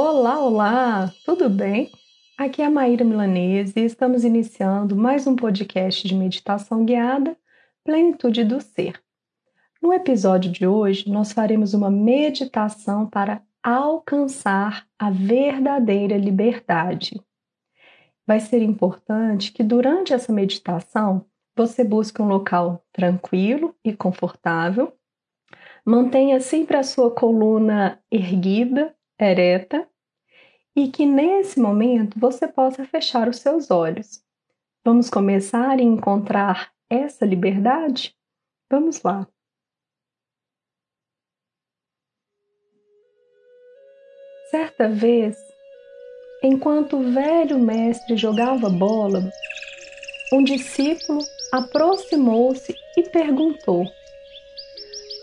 Olá, olá, tudo bem? Aqui é a Maíra Milanese e estamos iniciando mais um podcast de meditação guiada, Plenitude do Ser. No episódio de hoje, nós faremos uma meditação para alcançar a verdadeira liberdade. Vai ser importante que durante essa meditação você busque um local tranquilo e confortável, mantenha sempre a sua coluna erguida, ereta, e que nesse momento você possa fechar os seus olhos. Vamos começar a encontrar essa liberdade? Vamos lá. Certa vez, enquanto o velho mestre jogava bola, um discípulo aproximou-se e perguntou: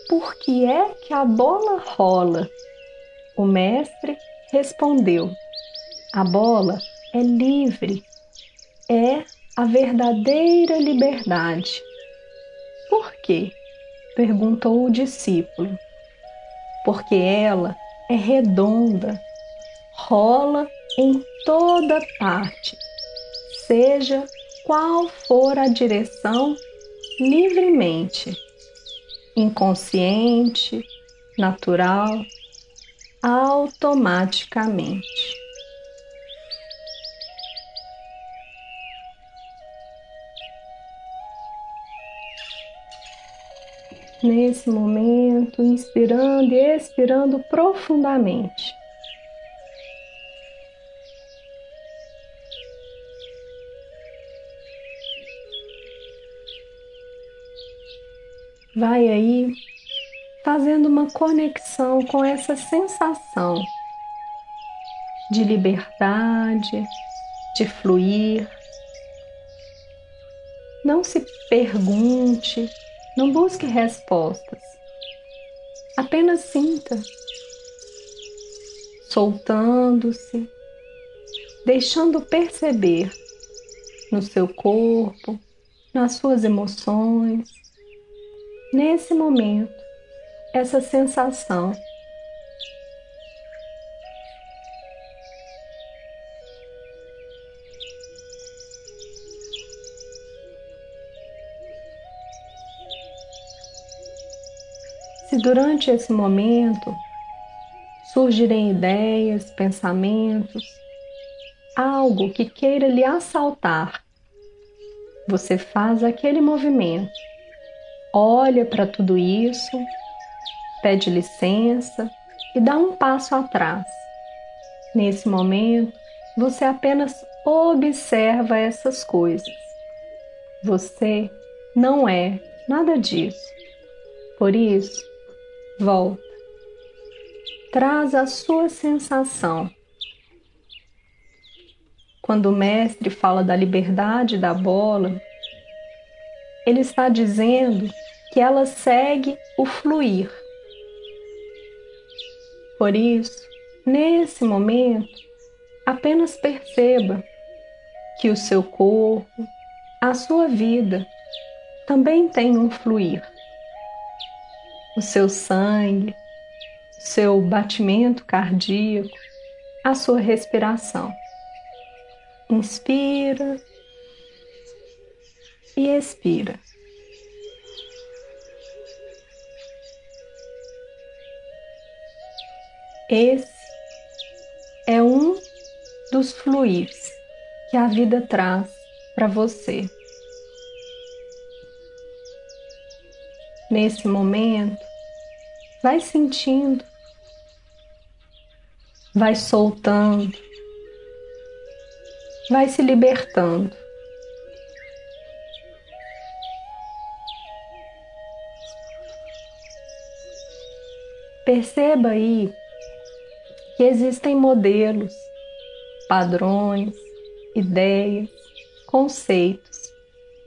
Por que é que a bola rola? O mestre respondeu: A bola é livre, é a verdadeira liberdade. Por quê? perguntou o discípulo. Porque ela é redonda, rola em toda parte, seja qual for a direção, livremente, inconsciente, natural, automaticamente. nesse momento, inspirando e expirando profundamente. Vai aí fazendo uma conexão com essa sensação de liberdade, de fluir. Não se pergunte não busque respostas. Apenas sinta, soltando-se, deixando perceber no seu corpo, nas suas emoções, nesse momento, essa sensação. Se durante esse momento surgirem ideias, pensamentos, algo que queira lhe assaltar, você faz aquele movimento, olha para tudo isso, pede licença e dá um passo atrás. Nesse momento, você apenas observa essas coisas. Você não é nada disso. Por isso, volta. Traz a sua sensação. Quando o mestre fala da liberdade da bola, ele está dizendo que ela segue o fluir. Por isso, nesse momento, apenas perceba que o seu corpo, a sua vida, também tem um fluir o seu sangue, seu batimento cardíaco, a sua respiração. Inspira e expira. Esse é um dos fluidos que a vida traz para você. Nesse momento, vai sentindo, vai soltando, vai se libertando. Perceba aí que existem modelos, padrões, ideias, conceitos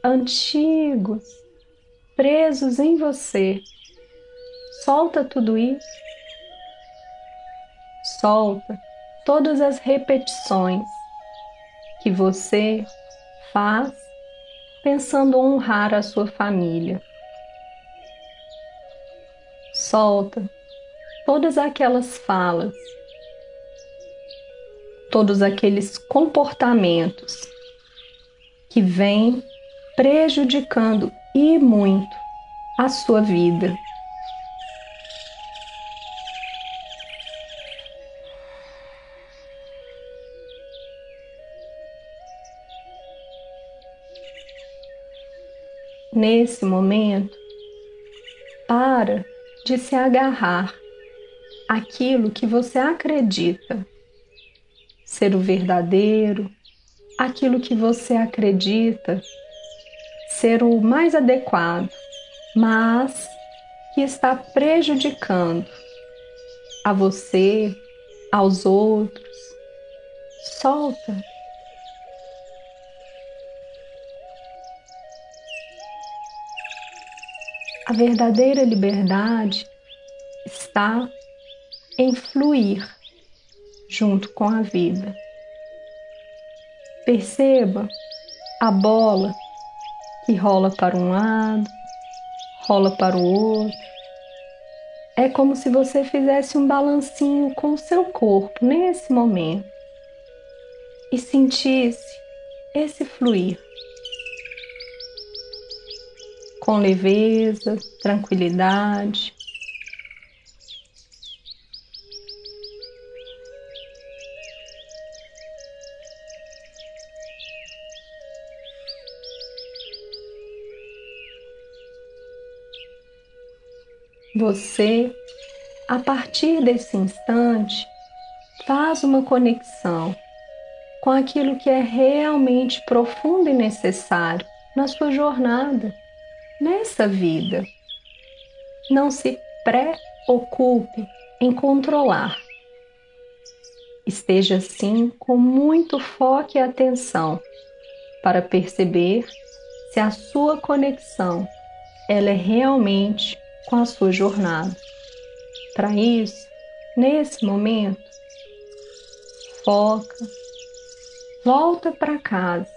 antigos presos em você. Solta tudo isso. Solta todas as repetições que você faz pensando honrar a sua família. Solta todas aquelas falas todos aqueles comportamentos que vêm prejudicando e muito a sua vida. Nesse momento, para de se agarrar àquilo que você acredita ser o verdadeiro, aquilo que você acredita ser o mais adequado, mas que está prejudicando a você, aos outros. Solta. A verdadeira liberdade está em fluir junto com a vida. Perceba a bola que rola para um lado, rola para o outro. É como se você fizesse um balancinho com o seu corpo nesse momento e sentisse esse fluir com leveza, tranquilidade. Você, a partir desse instante, faz uma conexão com aquilo que é realmente profundo e necessário na sua jornada, nessa vida. Não se preocupe em controlar. Esteja assim com muito foco e atenção para perceber se a sua conexão ela é realmente com a sua jornada. Para isso, nesse momento, foca, volta para casa,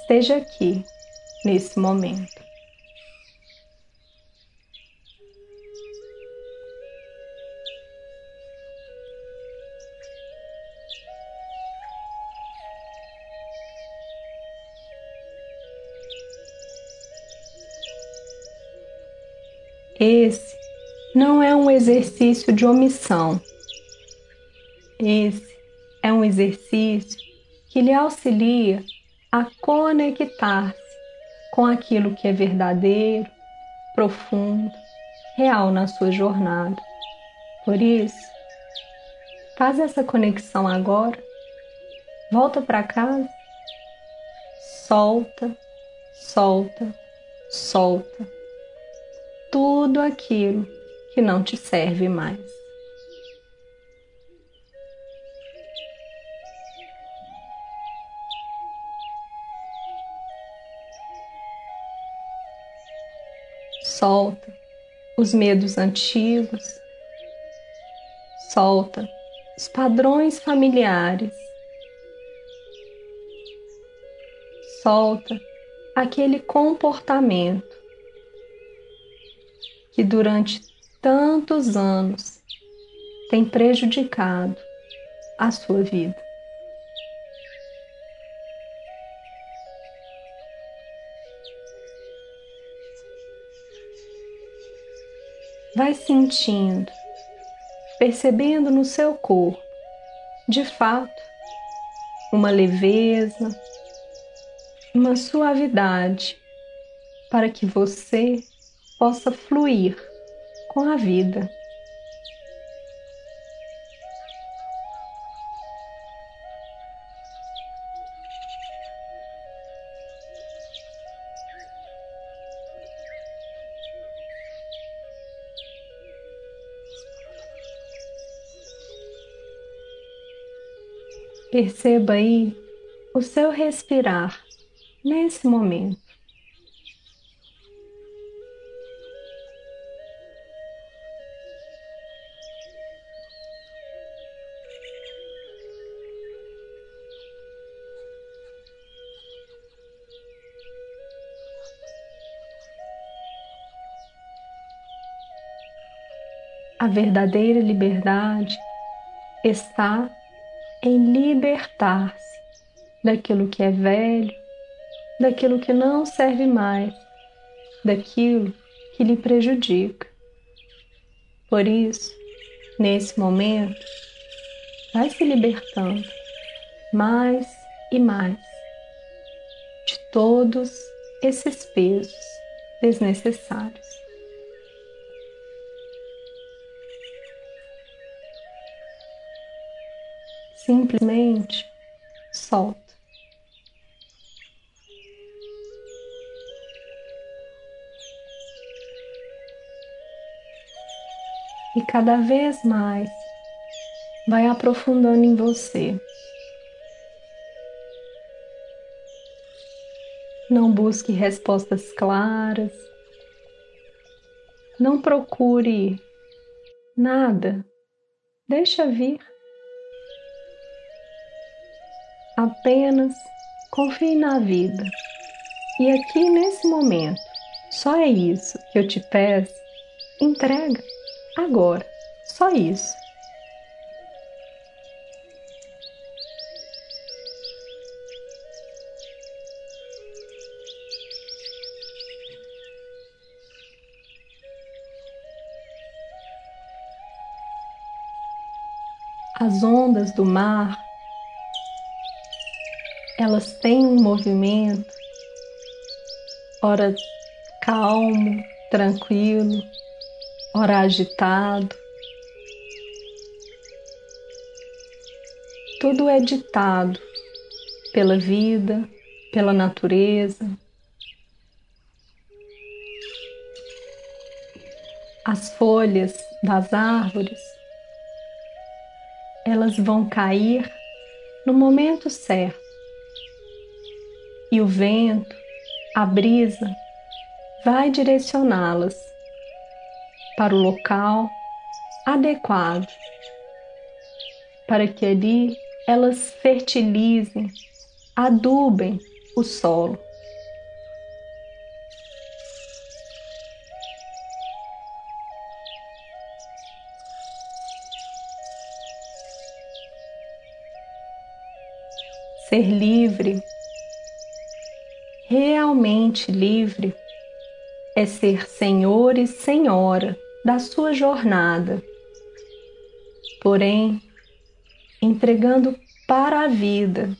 esteja aqui nesse momento. Esse não é um exercício de omissão. Esse é um exercício que lhe auxilia a conectar-se com aquilo que é verdadeiro, profundo, real na sua jornada. Por isso, faz essa conexão agora, volta para casa, solta, solta, solta tudo aquilo que não te serve mais. Solta os medos antigos, solta os padrões familiares, solta aquele comportamento que durante tantos anos tem prejudicado a sua vida. Vai sentindo, percebendo no seu corpo, de fato, uma leveza, uma suavidade para que você possa fluir com a vida. Perceba aí o seu respirar nesse momento. Verdadeira liberdade está em libertar-se daquilo que é velho, daquilo que não serve mais, daquilo que lhe prejudica. Por isso, nesse momento, vai se libertando mais e mais de todos esses pesos desnecessários. Simplesmente solta. E cada vez mais vai aprofundando em você. Não busque respostas claras. Não procure nada. Deixa vir. Apenas confie na vida. E aqui nesse momento, só é isso que eu te peço. Entrega agora. Só isso. As ondas do mar, elas têm um movimento, ora calmo, tranquilo, ora agitado. Tudo é ditado pela vida, pela natureza. As folhas das árvores elas vão cair no momento certo. E o vento, a brisa, vai direcioná-las para o local adequado, para que ali elas fertilizem, adubem o solo. ser livre, realmente livre, é ser senhor e senhora da sua jornada. Porém, entregando para a vida,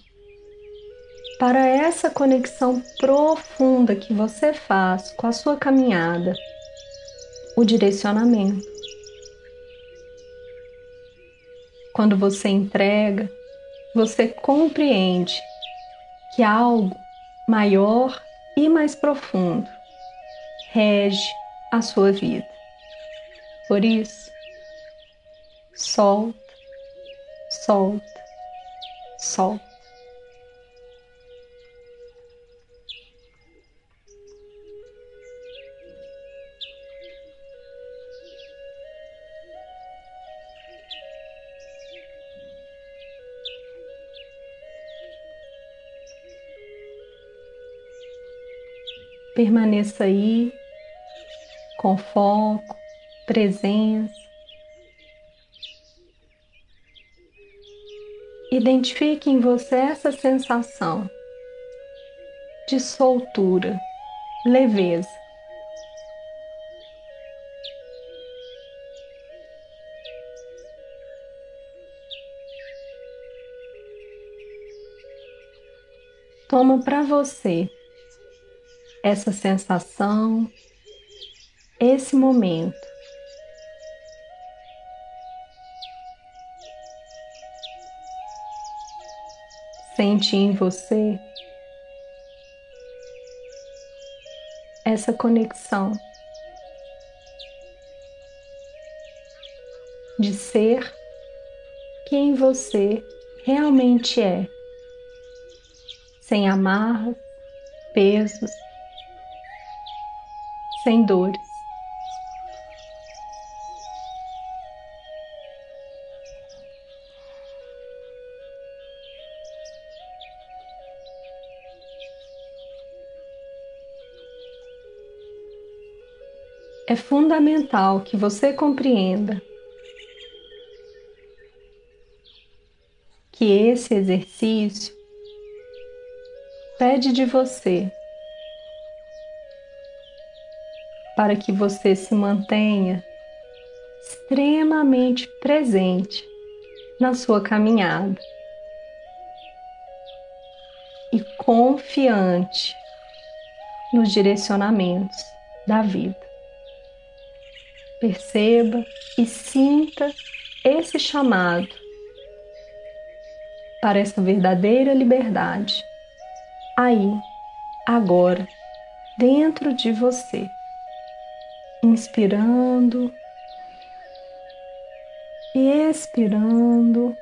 para essa conexão profunda que você faz com a sua caminhada, o direcionamento. Quando você entrega, você compreende que algo maior e mais profundo rege a sua vida. Por isso, solta, solta, solta. Permaneça aí com foco, presença. Identifique em você essa sensação de soltura, leveza. Toma para você essa sensação, esse momento. Sente em você essa conexão de ser quem você realmente é, sem amarras, pesos, sem dores. É fundamental que você compreenda que esse exercício pede de você para que você se mantenha extremamente presente na sua caminhada e confiante nos direcionamentos da vida. Perceba e sinta esse chamado para essa verdadeira liberdade aí, agora, dentro de você. Inspirando e expirando.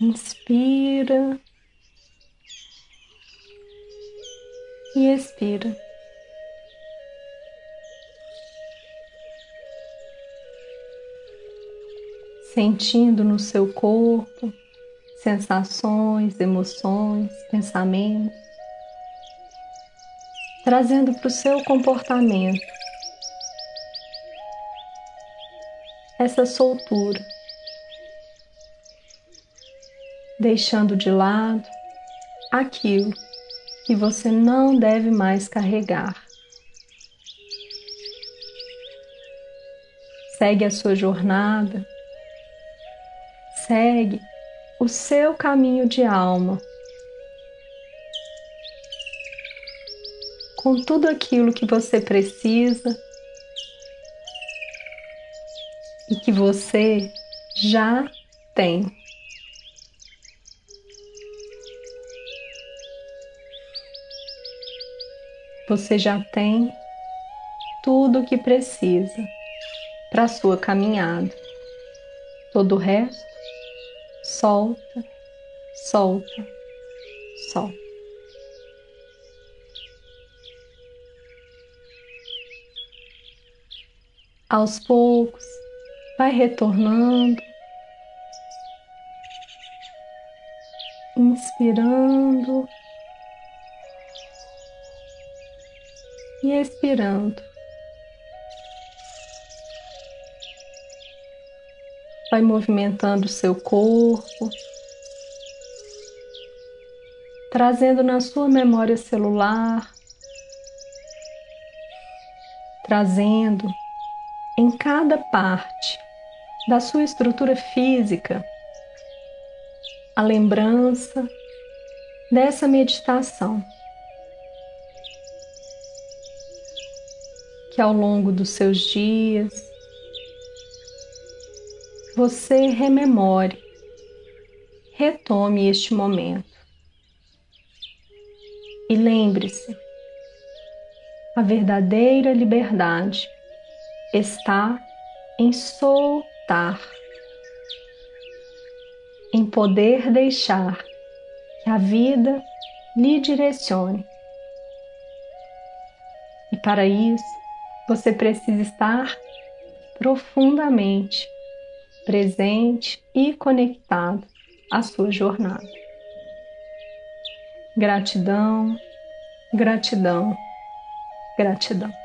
Inspira e expira. Sentindo no seu corpo sensações, emoções, pensamentos, trazendo para o seu comportamento essa soltura deixando de lado aquilo que você não deve mais carregar. Segue a sua jornada, segue o seu caminho de alma, com tudo aquilo que você precisa e que você já tem. você já tem tudo o que precisa para a sua caminhada. Todo o resto, solta, solta, solta. Aos poucos, vai retornando, inspirando e expirando. Vai movimentando o seu corpo, trazendo na sua memória celular, trazendo em cada parte da sua estrutura física a lembrança dessa meditação. que ao longo dos seus dias você rememore, retome este momento. E lembre-se, a verdadeira liberdade está em soltar, em poder deixar que a vida lhe direcione. E para isso, você precisa estar profundamente presente e conectado à sua jornada. Gratidão, gratidão, gratidão.